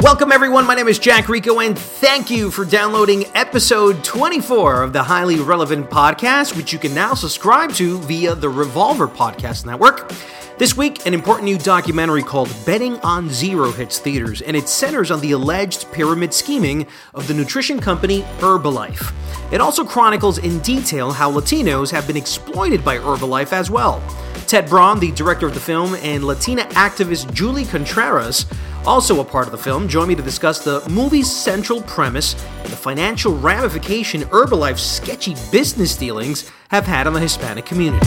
Welcome, everyone. My name is Jack Rico, and thank you for downloading episode 24 of the Highly Relevant Podcast, which you can now subscribe to via the Revolver Podcast Network. This week, an important new documentary called Betting on Zero hits theaters, and it centers on the alleged pyramid scheming of the nutrition company Herbalife. It also chronicles in detail how Latinos have been exploited by Herbalife as well. Ted Braun, the director of the film, and Latina activist Julie Contreras also a part of the film, join me to discuss the movie's central premise and the financial ramification Herbalife's sketchy business dealings have had on the Hispanic community.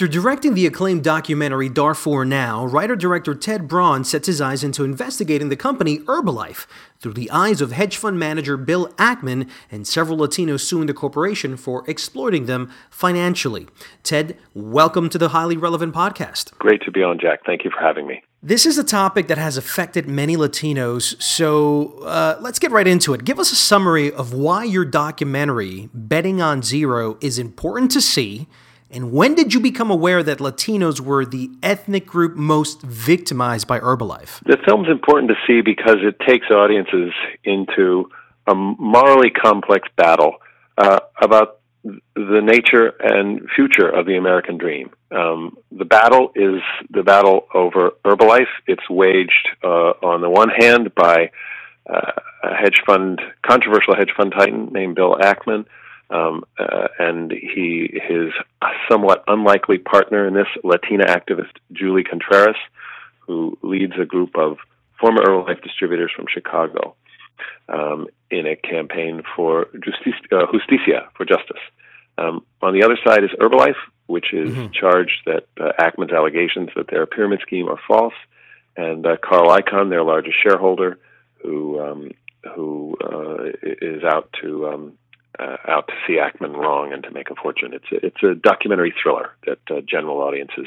After directing the acclaimed documentary Darfur Now, writer director Ted Braun sets his eyes into investigating the company Herbalife through the eyes of hedge fund manager Bill Ackman and several Latinos suing the corporation for exploiting them financially. Ted, welcome to the Highly Relevant Podcast. Great to be on, Jack. Thank you for having me. This is a topic that has affected many Latinos, so uh, let's get right into it. Give us a summary of why your documentary, Betting on Zero, is important to see and when did you become aware that Latinos were the ethnic group most victimized by Herbalife? The film's important to see because it takes audiences into a morally complex battle uh, about the nature and future of the American dream. Um, the battle is the battle over Herbalife. It's waged uh, on the one hand by uh, a hedge fund, controversial hedge fund titan named Bill Ackman, um, uh, and he his somewhat unlikely partner in this, Latina activist Julie Contreras, who leads a group of former Herbalife distributors from Chicago um, in a campaign for justice, uh, justicia, for justice. Um, on the other side is Herbalife, which is mm-hmm. charged that uh, Ackman's allegations that their pyramid scheme are false, and uh, Carl Icahn, their largest shareholder, who um, who uh, is out to um, uh, out to see Ackman wrong and to make a fortune. It's a, it's a documentary thriller that uh, general audiences,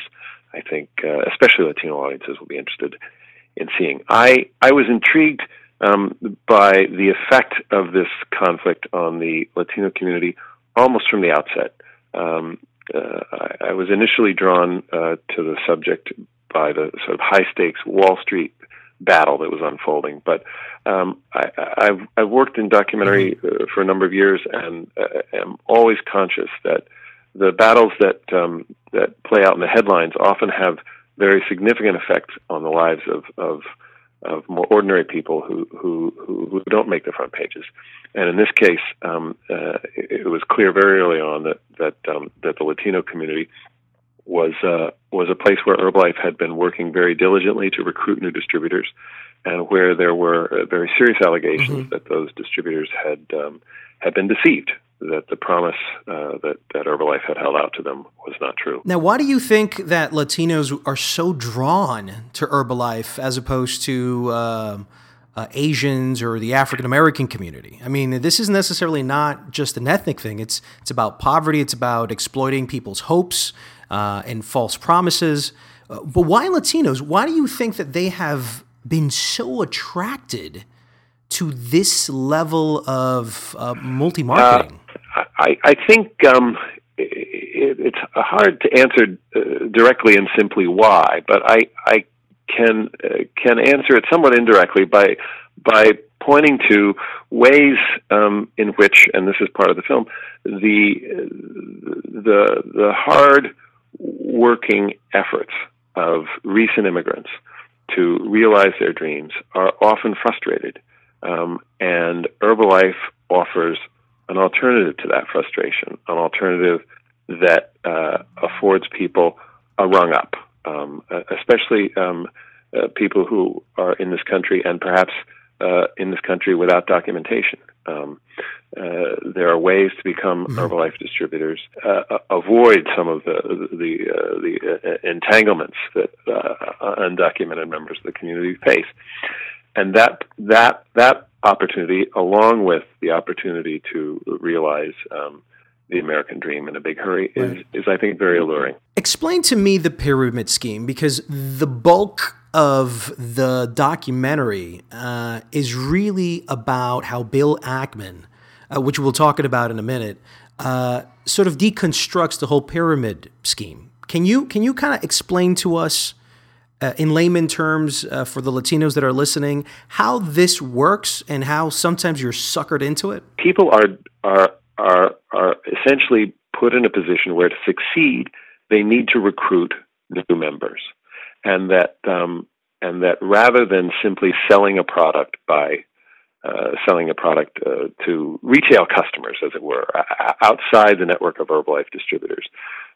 I think, uh, especially Latino audiences, will be interested in seeing. I I was intrigued um, by the effect of this conflict on the Latino community almost from the outset. Um, uh, I, I was initially drawn uh, to the subject by the sort of high stakes Wall Street battle that was unfolding. But um, I, I've, I've worked in documentary uh, for a number of years, and uh, am always conscious that the battles that um, that play out in the headlines often have very significant effects on the lives of of, of more ordinary people who, who who don't make the front pages. And in this case, um, uh, it, it was clear very early on that that um, that the Latino community was uh, was a place where Herbalife had been working very diligently to recruit new distributors, and where there were uh, very serious allegations mm-hmm. that those distributors had um, had been deceived, that the promise uh, that that Herbalife had held out to them was not true. Now, why do you think that Latinos are so drawn to Herbalife as opposed to um, uh, Asians or the African American community. I mean, this is necessarily not just an ethnic thing. It's it's about poverty. It's about exploiting people's hopes uh, and false promises. Uh, but why Latinos? Why do you think that they have been so attracted to this level of uh, multi marketing? Uh, I, I think um, it, it's hard to answer uh, directly and simply why, but I, I can uh, can answer it somewhat indirectly by by pointing to ways um, in which, and this is part of the film, the the the hard working efforts of recent immigrants to realize their dreams are often frustrated, um, and Herbalife offers an alternative to that frustration, an alternative that uh, affords people a rung up, um, especially um, uh, people who are in this country and perhaps uh, in this country without documentation. Um, uh, there are ways to become mm-hmm. Herbalife distributors, uh, avoid some of the the uh, the uh, entanglements that undocumented members of the community face, and that that that opportunity, along with the opportunity to realize. Um, the American dream in a big hurry is, right. is, I think, very alluring. Explain to me the pyramid scheme because the bulk of the documentary uh, is really about how Bill Ackman, uh, which we'll talk about in a minute, uh, sort of deconstructs the whole pyramid scheme. Can you can you kind of explain to us? Uh, in layman terms, uh, for the Latinos that are listening, how this works and how sometimes you're suckered into it. People are are are are essentially put in a position where to succeed, they need to recruit new members and that um, and that rather than simply selling a product by uh, selling a product uh, to retail customers, as it were, outside the network of Herbalife distributors.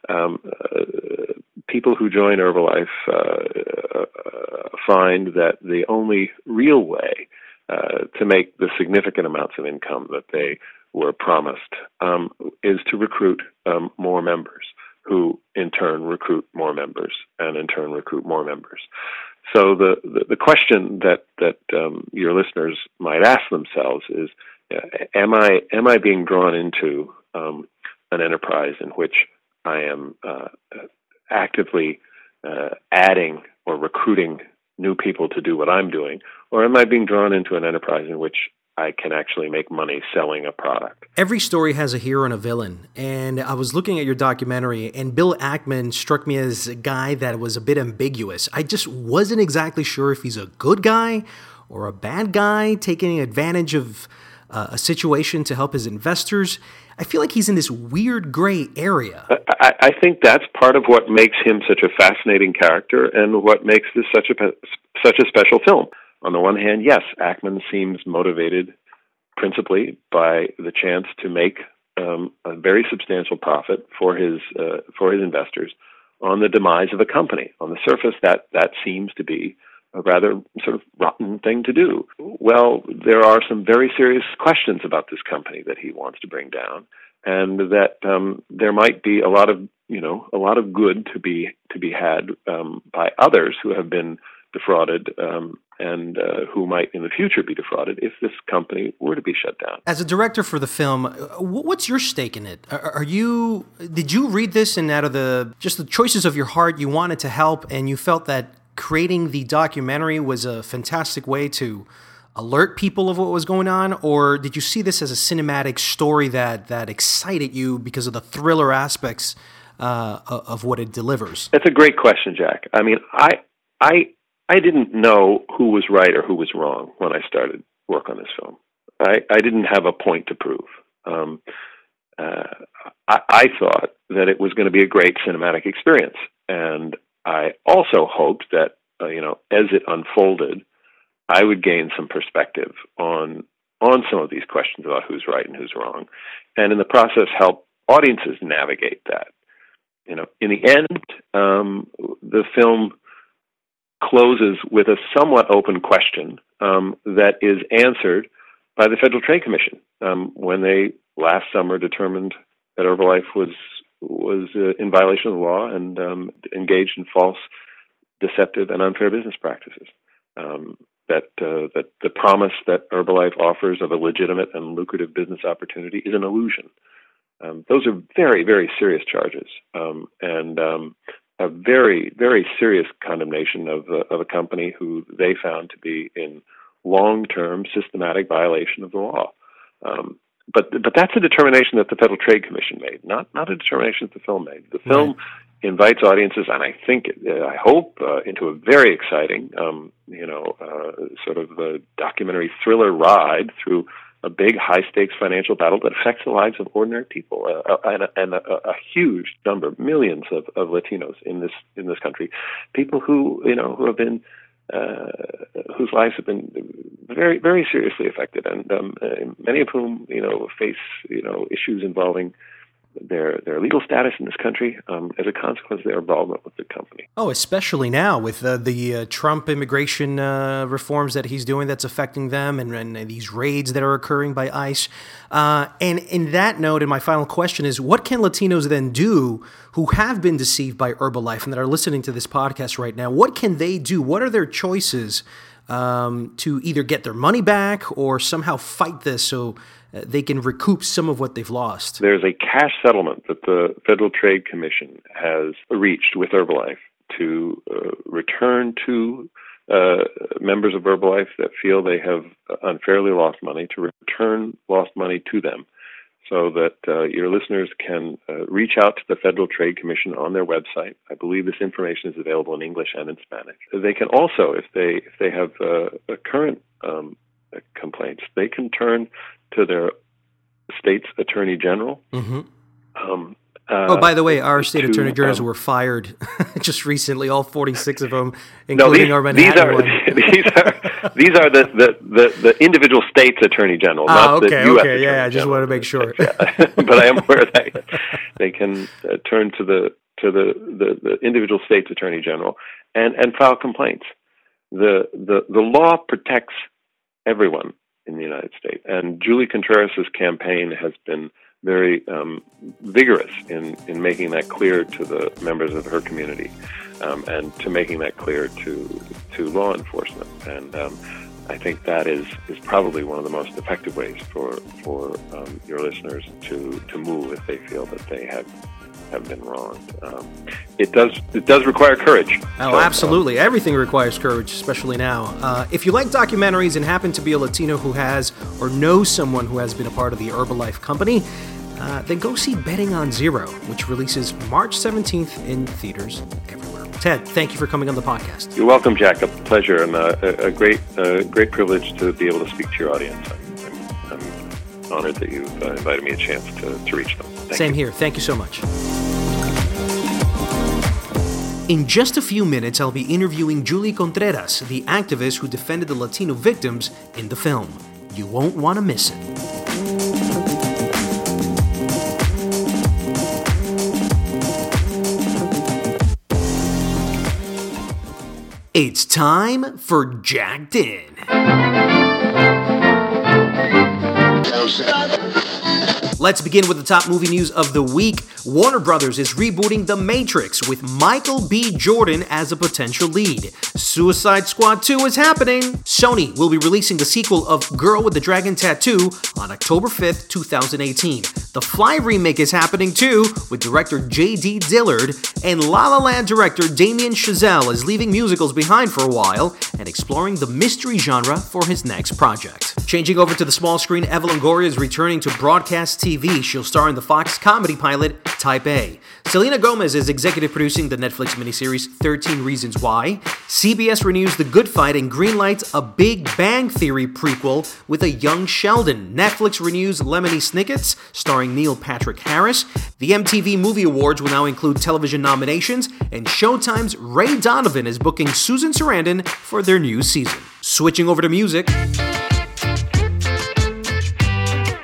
Um, uh, people who join Herbalife uh, uh, find that the only real way to make the significant amounts of income that they were promised um, is to recruit um, more members who in turn recruit more members and in turn recruit more members. So the, the, the question that, that um, your listeners might ask themselves is, uh, am I, am I being drawn into um, an enterprise in which I am uh, actively uh, adding or recruiting new people to do what I'm doing, or am I being drawn into an enterprise in which I can actually make money selling a product. Every story has a hero and a villain. And I was looking at your documentary, and Bill Ackman struck me as a guy that was a bit ambiguous. I just wasn't exactly sure if he's a good guy or a bad guy taking advantage of uh, a situation to help his investors. I feel like he's in this weird gray area. I, I think that's part of what makes him such a fascinating character and what makes this such a such a special film on the one hand, yes, Ackman seems motivated principally by the chance to make um, a very substantial profit for his uh, for his investors on the demise of a company. On the surface, that that seems to be a rather sort of rotten thing to do. Well, there are some very serious questions about this company that he wants to bring down, and that um, there might be a lot of you know a lot of good to be to be had um, by others who have been defrauded um, and uh, who might in the future be defrauded if this company were to be shut down. As a director for the film, uh, what's your stake in it? Are you did you read this and out of the just the choices of your heart, you wanted to help, and you felt that creating the documentary was a fantastic way to alert people of what was going on, or did you see this as a cinematic story that that excited you because of the thriller aspects? Uh, of what it delivers. That's a great question, Jack. I mean, I I I didn't know who was right or who was wrong when I started work on this film. I, I didn't have a point to prove. Um, uh, I, I thought that it was going to be a great cinematic experience, and I also hoped that uh, you know as it unfolded, I would gain some perspective on on some of these questions about who's right and who's wrong, and in the process help audiences navigate that. You know, in the end, um, the film closes with a somewhat open question um, that is answered by the Federal Trade Commission um, when they last summer determined that Herbalife was was uh, in violation of the law and um, engaged in false, deceptive, and unfair business practices. Um, that uh, that the promise that Herbalife offers of a legitimate and lucrative business opportunity is an illusion. Um, those are very, very serious charges, um, and a very, very serious condemnation of, uh, of a company who they found to be in long-term systematic violation of the law. Um, but but that's a determination that the Federal Trade Commission made, not not a determination that the film made. The film invites audiences, and I think, uh, I hope, uh, into a very exciting, um, you know, uh, sort of a documentary thriller ride through a big, high stakes financial battle that affects the lives of ordinary people uh, uh and, a, and a, a, huge number, millions of, of Latinos in this in this country, people who you know who have been uh, whose lives have been very very seriously affected, and um, uh, many of whom you know face you know issues involving their their legal status in this country um, as a consequence of their involvement with the company. Oh, especially now with uh, the uh, Trump immigration uh, reforms that he's doing that's affecting them, and, and, these raids that are occurring by ICE. Uh, and in that note, and my final question is, what can Latinos then do who have been deceived by Herbalife and that are listening to this podcast right now? What can they do? What are their choices? Um, to either get their money back or somehow fight this so they can recoup some of what they've lost. There's a cash settlement that the Federal Trade Commission has reached with Herbalife to uh, return to uh, members of Herbalife that feel they have unfairly lost money to return lost money to them so that uh, your listeners can uh, reach out to the Federal Trade Commission on their website. I believe this information is available in English and in Spanish. They can also, if they if they have uh, current um, complaints, they can turn to their state's attorney general. Mm-hmm. Um, uh, oh, by the way, our state to, attorney generals um, were fired just recently. All forty-six of them, including no, our Manhattan these are, these are these are the, the, the, the, individual states' attorney general, ah, not okay, the U.S. Okay, yeah, I just want to make sure. but I am aware that they can uh, turn to the to the, the, the individual state's attorney general and, and file complaints. The the the law protects everyone in the United States. And Julie Contreras' campaign has been very um, vigorous in, in making that clear to the members of her community um, and to making that clear to, to law enforcement. And um, I think that is, is probably one of the most effective ways for, for um, your listeners to, to move if they feel that they have have been wronged. Um, it does it does require courage. Oh, so, absolutely. Um, Everything requires courage, especially now. Uh, if you like documentaries and happen to be a Latino who has or knows someone who has been a part of the Herbalife company, uh, then go see Betting on Zero, which releases March 17th in theaters everywhere. Ted, thank you for coming on the podcast. You're welcome, Jack. A pleasure and uh, a, a great, uh, great privilege to be able to speak to your audience. I'm, I'm, honored that you've uh, invited me a chance to, to reach them. Thank Same you. here. Thank you so much. In just a few minutes, I'll be interviewing Julie Contreras, the activist who defended the Latino victims in the film. You won't want to miss it. It's time for Jacked In. Let's begin with the top movie news of the week. Warner Brothers is rebooting The Matrix with Michael B. Jordan as a potential lead. Suicide Squad 2 is happening. Sony will be releasing the sequel of Girl with the Dragon Tattoo on October 5th, 2018. The Fly remake is happening too, with director J.D. Dillard, and La La Land director Damien Chazelle is leaving musicals behind for a while and exploring the mystery genre for his next project. Changing over to the small screen, Eva Longoria is returning to broadcast TV. She'll star in the Fox comedy pilot Type A. Selena Gomez is executive producing the Netflix miniseries 13 Reasons Why. CBS renews The Good Fight and greenlights a Big Bang Theory prequel with a young Sheldon. Netflix renews Lemony Snicket's, starring Neil Patrick Harris. The MTV Movie Awards will now include television nominations, and Showtime's Ray Donovan is booking Susan Sarandon for their new season. Switching over to music.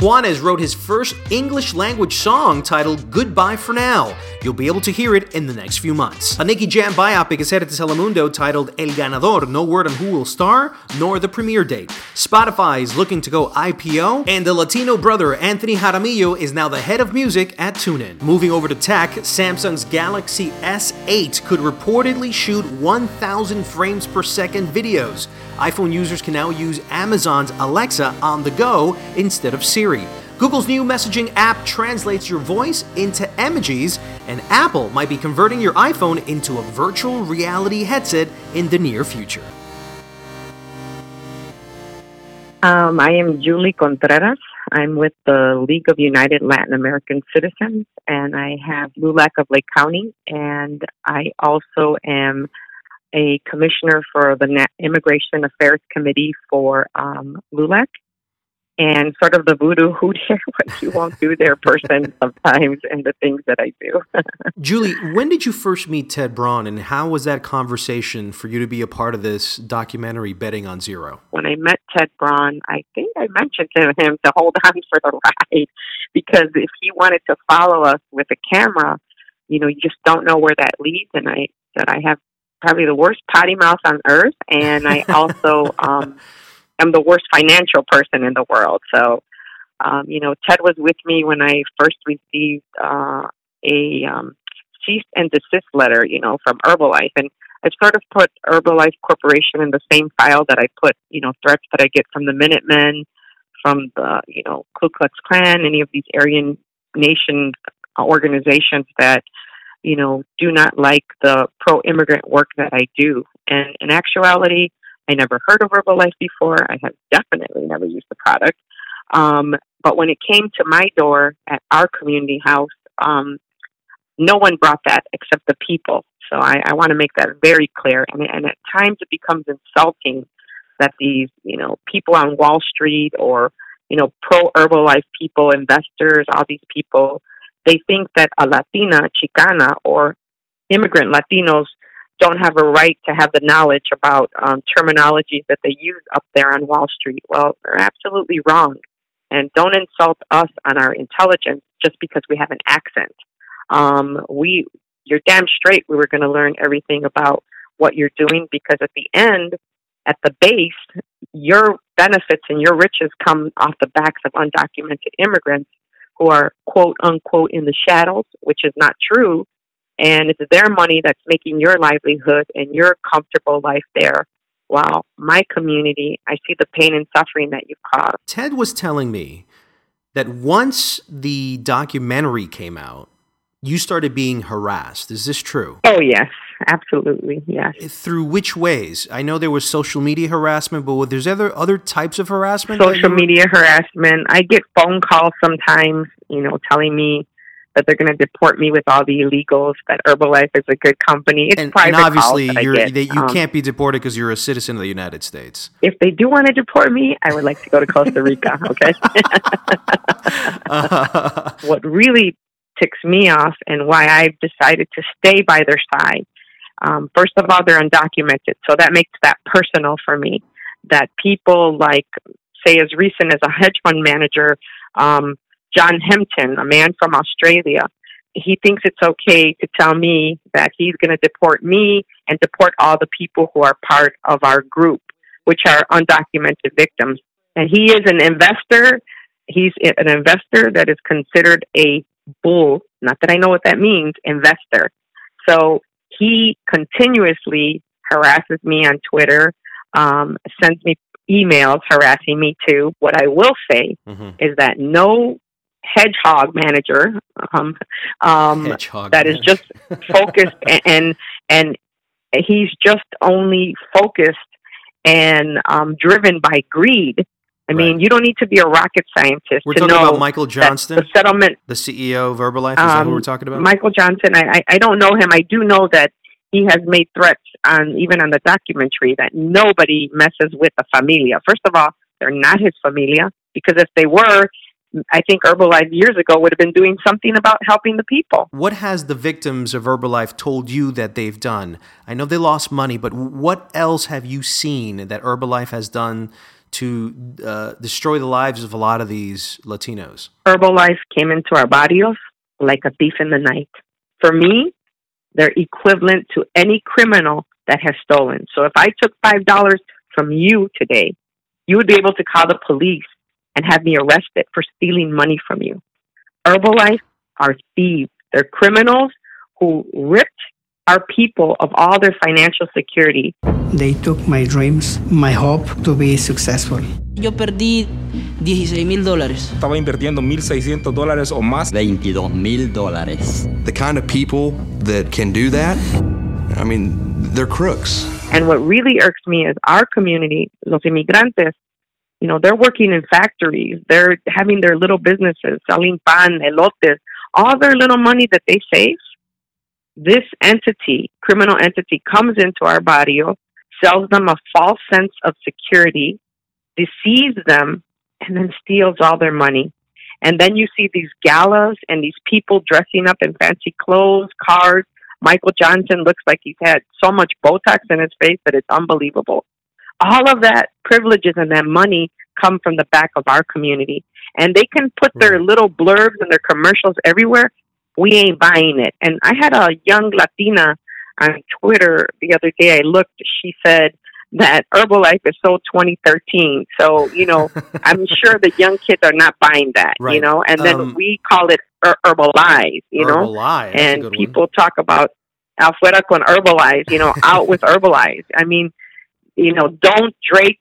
Juanes wrote his first English language song titled Goodbye for Now. You'll be able to hear it in the next few months. A Nicky Jam biopic is headed to Telemundo titled El Ganador. No word on who will star, nor the premiere date. Spotify is looking to go IPO, and the Latino brother Anthony Jaramillo is now the head of music at TuneIn. Moving over to tech, Samsung's Galaxy S8 could reportedly shoot 1,000 frames per second videos iPhone users can now use Amazon's Alexa on the go instead of Siri. Google's new messaging app translates your voice into emojis, and Apple might be converting your iPhone into a virtual reality headset in the near future. Um, I am Julie Contreras. I'm with the League of United Latin American Citizens, and I have LULAC of Lake County, and I also am a commissioner for the Immigration Affairs Committee for um, LULAC and sort of the voodoo who dare what you won't do there person sometimes and the things that I do. Julie, when did you first meet Ted Braun and how was that conversation for you to be a part of this documentary Betting on Zero? When I met Ted Braun, I think I mentioned to him to hold on for the ride because if he wanted to follow us with a camera, you know, you just don't know where that leads. And I said, I have probably the worst potty mouth on earth. And I also, um, am the worst financial person in the world. So, um, you know, Ted was with me when I first received uh, a um, cease and desist letter, you know, from Herbalife, and I've sort of put Herbalife Corporation in the same file that I put, you know, threats that I get from the Minutemen, from the, you know, Ku Klux Klan, any of these Aryan Nation organizations that, you know, do not like the pro-immigrant work that I do. And in actuality, I never heard of Herbalife before. I have definitely never used the product. Um, but when it came to my door at our community house, um, no one brought that except the people. So I, I want to make that very clear. And, and at times it becomes insulting that these, you know, people on Wall Street or, you know, pro Herbalife people, investors, all these people, they think that a Latina, Chicana, or immigrant Latinos don't have a right to have the knowledge about um, terminologies that they use up there on Wall Street. Well, they're absolutely wrong. And don't insult us on our intelligence just because we have an accent. Um, we, you're damn straight we were going to learn everything about what you're doing because at the end, at the base, your benefits and your riches come off the backs of undocumented immigrants who are quote unquote in the shadows, which is not true and it's their money that's making your livelihood and your comfortable life there. While my community, I see the pain and suffering that you've caused. Ted was telling me that once the documentary came out, you started being harassed. Is this true? Oh, yes, absolutely. Yes. Through which ways? I know there was social media harassment, but there's other other types of harassment. Social media harassment. I get phone calls sometimes, you know, telling me that they're going to deport me with all the illegals. That Herbalife is a good company. It's and, private and obviously, that you um, can't be deported because you're a citizen of the United States. If they do want to deport me, I would like to go to Costa Rica. Okay. uh, what really ticks me off, and why I've decided to stay by their side. Um, first of all, they're undocumented, so that makes that personal for me. That people like, say, as recent as a hedge fund manager um, John Hempton, a man from Australia, he thinks it's okay to tell me that he's going to deport me and deport all the people who are part of our group, which are undocumented victims. And he is an investor. He's an investor that is considered a bull, not that I know what that means, investor. So he continuously harasses me on Twitter, um, sends me emails harassing me too. What I will say mm-hmm. is that no hedgehog manager um, um, hedgehog that manager. is just focused and and and he's just only focused and um, driven by greed. I mean, you don't need to be a rocket scientist we're to talking know about Michael Johnson, the settlement, the CEO of Herbalife. Is um, that who we're talking about? Michael Johnson. I, I I don't know him. I do know that he has made threats on even on the documentary that nobody messes with the familia. First of all, they're not his familia because if they were, I think Herbalife years ago would have been doing something about helping the people. What has the victims of Herbalife told you that they've done? I know they lost money, but what else have you seen that Herbalife has done to uh, destroy the lives of a lot of these Latinos? Herbalife came into our barrios like a thief in the night. For me, they're equivalent to any criminal that has stolen. So if I took $5 from you today, you would be able to call the police and have me arrested for stealing money from you. Herbalife are thieves. They're criminals who ripped our people of all their financial security. They took my dreams, my hope to be successful. Yo perdí 16 mil dólares. Estaba invirtiendo 1.600 dólares o más. 22 mil dólares. The kind of people that can do that, I mean, they're crooks. And what really irks me is our community, los inmigrantes, You know, they're working in factories. They're having their little businesses, selling pan, elotes, all their little money that they save. This entity, criminal entity, comes into our barrio, sells them a false sense of security, deceives them, and then steals all their money. And then you see these galas and these people dressing up in fancy clothes, cars. Michael Johnson looks like he's had so much Botox in his face that it's unbelievable. All of that privileges and that money come from the back of our community. And they can put their little blurbs and their commercials everywhere. We ain't buying it. And I had a young Latina on Twitter the other day. I looked, she said, that Herbalife is so 2013. So, you know, I'm sure the young kids are not buying that, right. you know, and then um, we call it Her- Herbalize, you know, Herbalize. and people one. talk about afuera con Herbalize, you know, out with Herbalize. I mean, you know, don't drink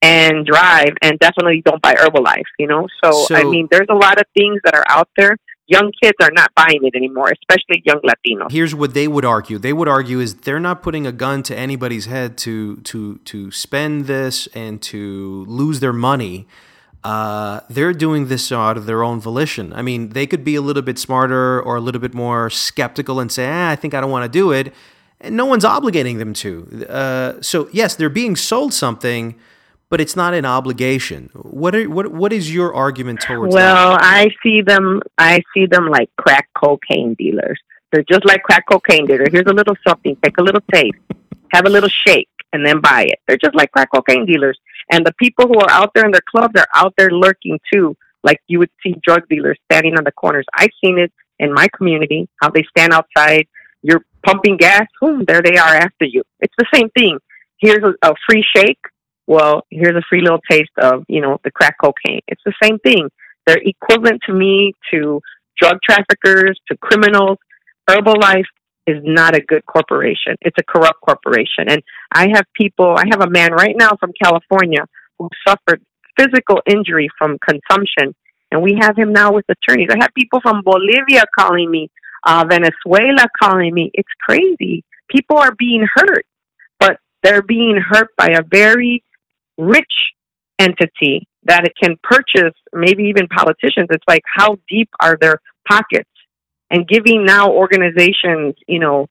and drive and definitely don't buy Herbalife, you know? So, so I mean, there's a lot of things that are out there young kids are not buying it anymore, especially young Latinos. Here's what they would argue. They would argue is they're not putting a gun to anybody's head to to to spend this and to lose their money. Uh, they're doing this out of their own volition. I mean, they could be a little bit smarter or a little bit more skeptical and say, ah, "I think I don't want to do it," and no one's obligating them to. Uh, so yes, they're being sold something but it's not an obligation. What are, what what is your argument towards well, that? I see them I see them like crack cocaine dealers. They're just like crack cocaine dealers. Here's a little something, take a little taste, have a little shake, and then buy it. They're just like crack cocaine dealers. And the people who are out there in their clubs are out there lurking too, like you would see drug dealers standing on the corners. I've seen it in my community, how they stand outside, you're pumping gas, boom, there they are after you. It's the same thing. Here's a, a free shake, well, here's a free little taste of, you know, the crack cocaine. It's the same thing. They're equivalent to me to drug traffickers, to criminals. Herbalife is not a good corporation. It's a corrupt corporation. And I have people, I have a man right now from California who suffered physical injury from consumption. And we have him now with attorneys. I have people from Bolivia calling me, uh, Venezuela calling me. It's crazy. People are being hurt, but they're being hurt by a very rich entity that it can purchase maybe even politicians. It's like how deep are their pockets? And giving now organizations you know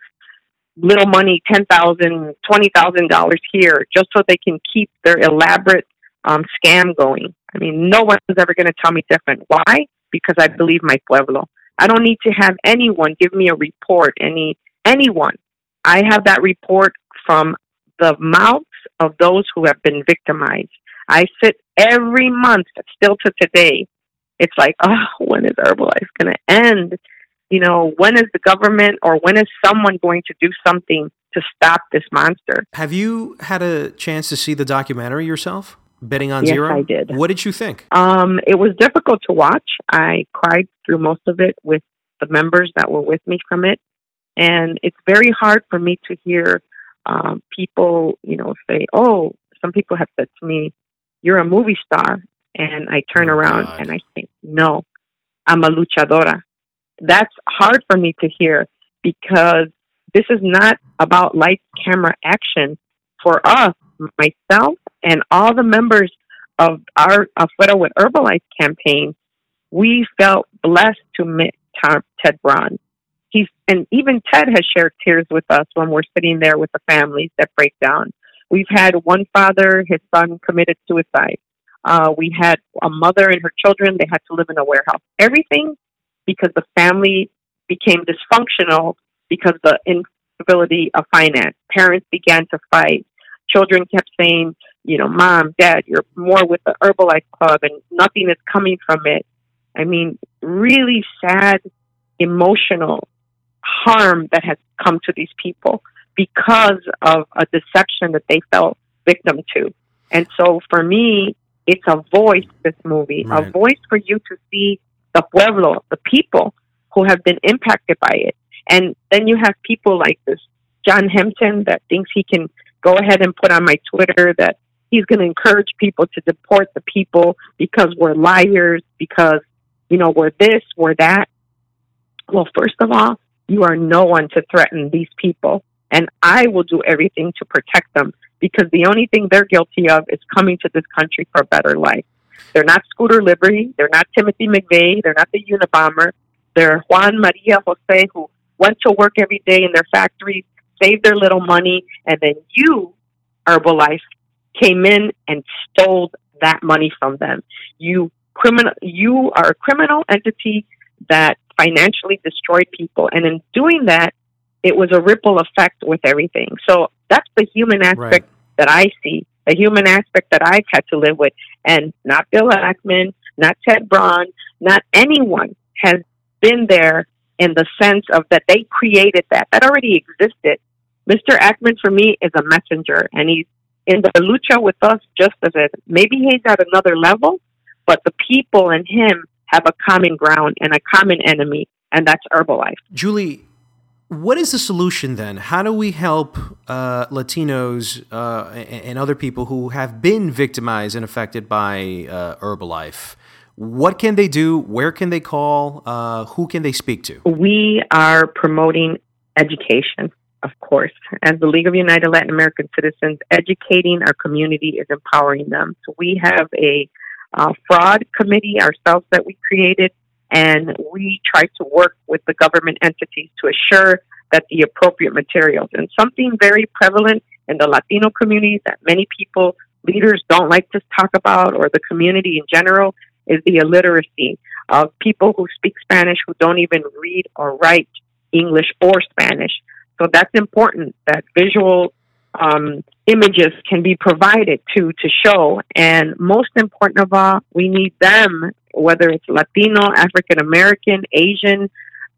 little money ten thousand twenty thousand dollars here just so they can keep their elaborate um, scam going. I mean no one's ever going to tell me different. Why? Because i believe my pueblo i don't need to have anyone give me a report any anyone i have that report from the mouths of those who have been victimized. I sit every month, still to today. It's like, oh, when is Herbalife going to end? You know, when is the government or when is someone going to do something to stop this monster? Have you had a chance to see the documentary yourself? Betting on yes, Zero? I did. What did you think? Um, it was difficult to watch. I cried through most of it with the members that were with me from it. And it's very hard for me to hear um, people, you know, say, "Oh, some people have said to me, you're a movie star," and I turn oh, around God. and I think, "No, I'm a luchadora." That's hard for me to hear because this is not about light camera action. For us, myself and all the members of our Afuera with Herbalife campaign, we felt blessed to meet Ted Braun he's and even Ted has shared tears with us when we're sitting there with the families that break down. We've had one father, his son committed suicide. Uh, we had a mother and her children, they had to live in a warehouse. Everything because the family became dysfunctional because of the instability of finance. Parents began to fight. Children kept saying, you know, mom, dad, you're more with the Herbalife Club and nothing is coming from it. I mean, really sad, emotional harm that has come to these people because of a deception that they fell victim to. And so for me, it's a voice, this movie, right. a voice for you to see the pueblo, the people who have been impacted by it. And then you have people like this John Hempton that thinks he can go ahead and put on my Twitter that he's going to encourage people to deport the people because we're liars, because, you know, we're this, we're that. Well, first of all, you are no one to threaten these people. And I will do everything to protect them because the only thing they're guilty of is coming to this country for a better life. They're not Scooter Libby. They're not Timothy McVeigh. They're not the Unabomber. They're Juan Maria Jose, who went to work every day in their factories, saved their little money, and then you, Herbalife, came in and stole that money from them. You criminal, you are a criminal entity that financially destroyed people, and in doing that, it was a ripple effect with everything. So that's the human aspect right. that I see, the human aspect that I've had to live with, and not Bill Ackman, not Ted Braun, not anyone has been there in the sense of that they created that. That already existed. Mr. Ackman for me is a messenger and he's in the lucha with us just as it. Maybe he's at another level, but the people and him have a common ground and a common enemy, and that's Herbalife. Julie, what is the solution then? How do we help uh, Latinos uh, and other people who have been victimized and affected by uh, Herbalife? What can they do? Where can they call? Uh, who can they speak to? We are promoting education, of course. As the League of United Latin American Citizens, educating our community is empowering them. So we have a uh, fraud committee ourselves that we created, and we try to work with the government entities to assure that the appropriate materials and something very prevalent in the Latino community that many people leaders don't like to talk about or the community in general is the illiteracy of people who speak Spanish who don't even read or write English or Spanish. So that's important that visual um, images can be provided to to show. And most important of all, we need them, whether it's Latino, African American, Asian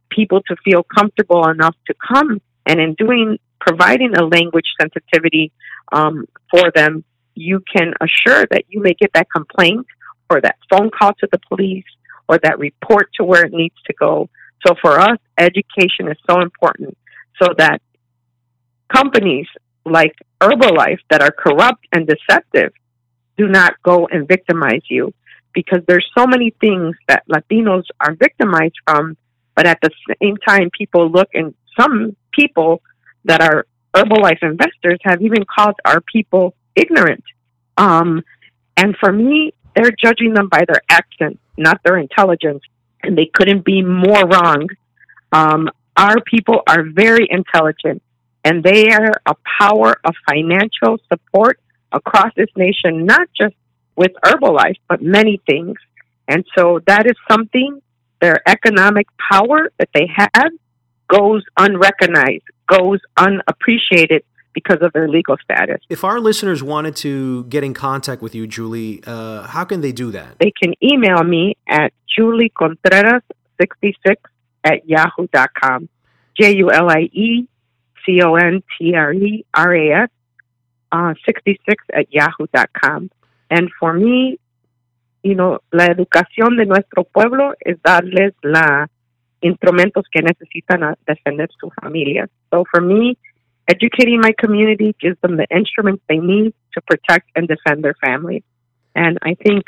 people, to feel comfortable enough to come. And in doing providing a language sensitivity um, for them, you can assure that you may get that complaint or that phone call to the police or that report to where it needs to go. So for us, education is so important so that companies like Herbalife that are corrupt and deceptive do not go and victimize you because there's so many things that Latinos are victimized from, but at the same time, people look and some people that are Herbalife investors have even called our people ignorant. Um, and for me, they're judging them by their accent, not their intelligence, and they couldn't be more wrong. Um, our people are very intelligent, and they are a power of financial support across this nation, not just with Herbalife, but many things. And so that is something, their economic power that they have goes unrecognized, goes unappreciated because of their legal status. If our listeners wanted to get in contact with you, Julie, uh, how can they do that? They can email me at juliecontreras66 at yahoo.com. J U L I E C O N T R E R A S uh, 66 at yahoo.com. And for me, you know, la educación de nuestro pueblo es darles la instrumentos que necesitan a defender sus familias. So for me, Educating my community gives them the instruments they need to protect and defend their families. And I think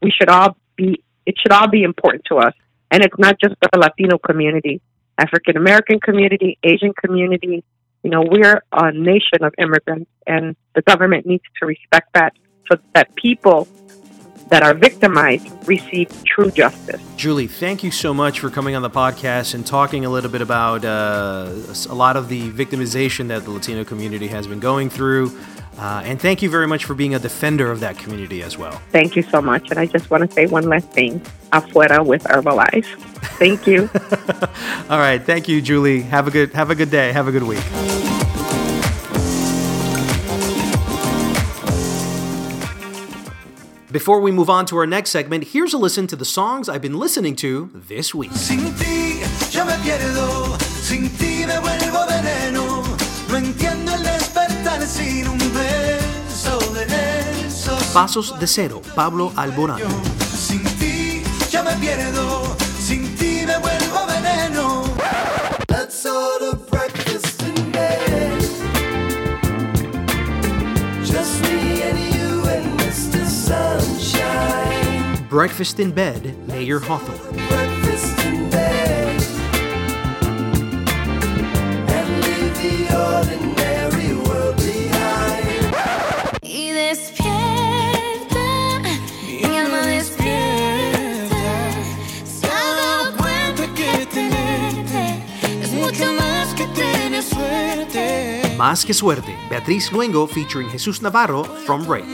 we should all be, it should all be important to us. And it's not just the Latino community, African American community, Asian community. You know, we're a nation of immigrants, and the government needs to respect that so that people that are victimized receive true justice. Julie, thank you so much for coming on the podcast and talking a little bit about uh, a lot of the victimization that the Latino community has been going through. Uh, and thank you very much for being a defender of that community as well. Thank you so much. And I just want to say one last thing afuera with Herbalife. Thank you. All right. Thank you, Julie. Have a good have a good day. Have a good week. Before we move on to our next segment, here's a listen to the songs I've been listening to this week. Pasos de Cero, Pablo Alborán. Sin ti ya me pierdo, sin ti me vuelvo veneno. Let's order breakfast in bed. Just me and you and Mr. Sunshine. Breakfast in Bed, Mayer Hawthorne. Breakfast in bed. And leave the ordinary Más que Suerte, Beatriz Luengo featuring Jesus Navarro from Reik.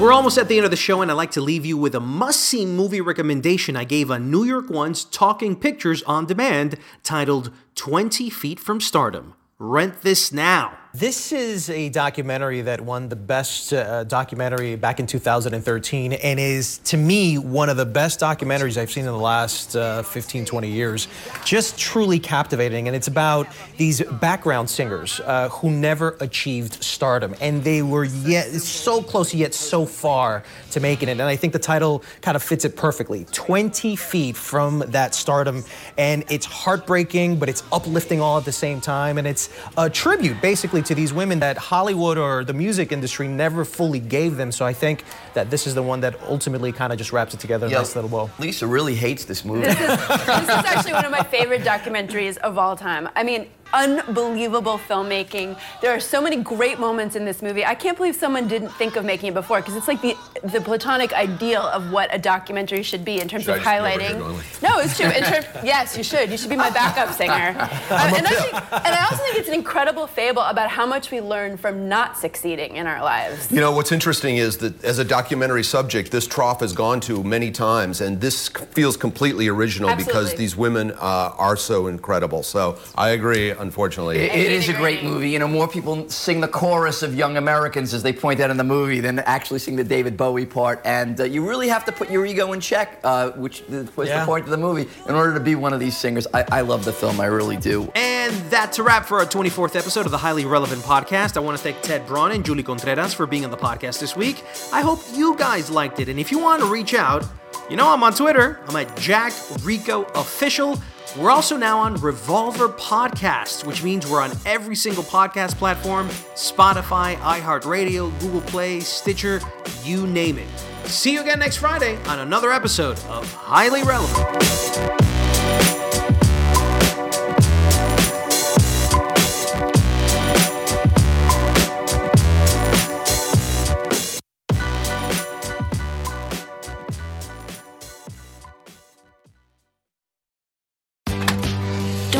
We're almost at the end of the show, and I'd like to leave you with a must see movie recommendation I gave on New York One's Talking Pictures on Demand titled 20 Feet from Stardom. Rent this now. This is a documentary that won the best uh, documentary back in 2013 and is, to me, one of the best documentaries I've seen in the last uh, 15, 20 years. Just truly captivating. And it's about these background singers uh, who never achieved stardom. And they were yet so close, yet so far to making it. And I think the title kind of fits it perfectly 20 feet from that stardom. And it's heartbreaking, but it's uplifting all at the same time. And it's a tribute, basically, to these women that Hollywood or the music industry never fully gave them. So I think that this is the one that ultimately kind of just wraps it together in a nice little bow. Lisa really hates this movie. This is, this is actually one of my favorite documentaries of all time. I mean, unbelievable filmmaking. There are so many great moments in this movie. I can't believe someone didn't think of making it before because it's like the the platonic ideal of what a documentary should be in terms Should of I just highlighting. go over here, No, it's true. In term, yes, you should. You should be my backup singer. Um, and, I think, and I also think it's an incredible fable about how much we learn from not succeeding in our lives. You know, what's interesting is that as a documentary subject, this trough has gone to many times, and this feels completely original because these women uh, are so incredible. So I agree, unfortunately. It- it is a great movie. You know, more people sing the chorus of Young Americans, as they point out in the movie, than actually sing the David Bowie part. And uh, you really have to put your ego in check, uh, which was Yeah. the point of the movie, in order to be one of these singers. I, I love the film. I really do. And that's a wrap for our 24th episode of the Highly Relevant Podcast. I want to thank Ted Braun and Julie Contreras for being on the podcast this week. I hope you guys liked it. And if you want to reach out, you know I'm on Twitter. I'm at Jack Rico Official. We're also now on Revolver Podcasts, which means we're on every single podcast platform Spotify, iHeartRadio, Google Play, Stitcher, you name it. See you again next Friday on another episode of Highly Relevant.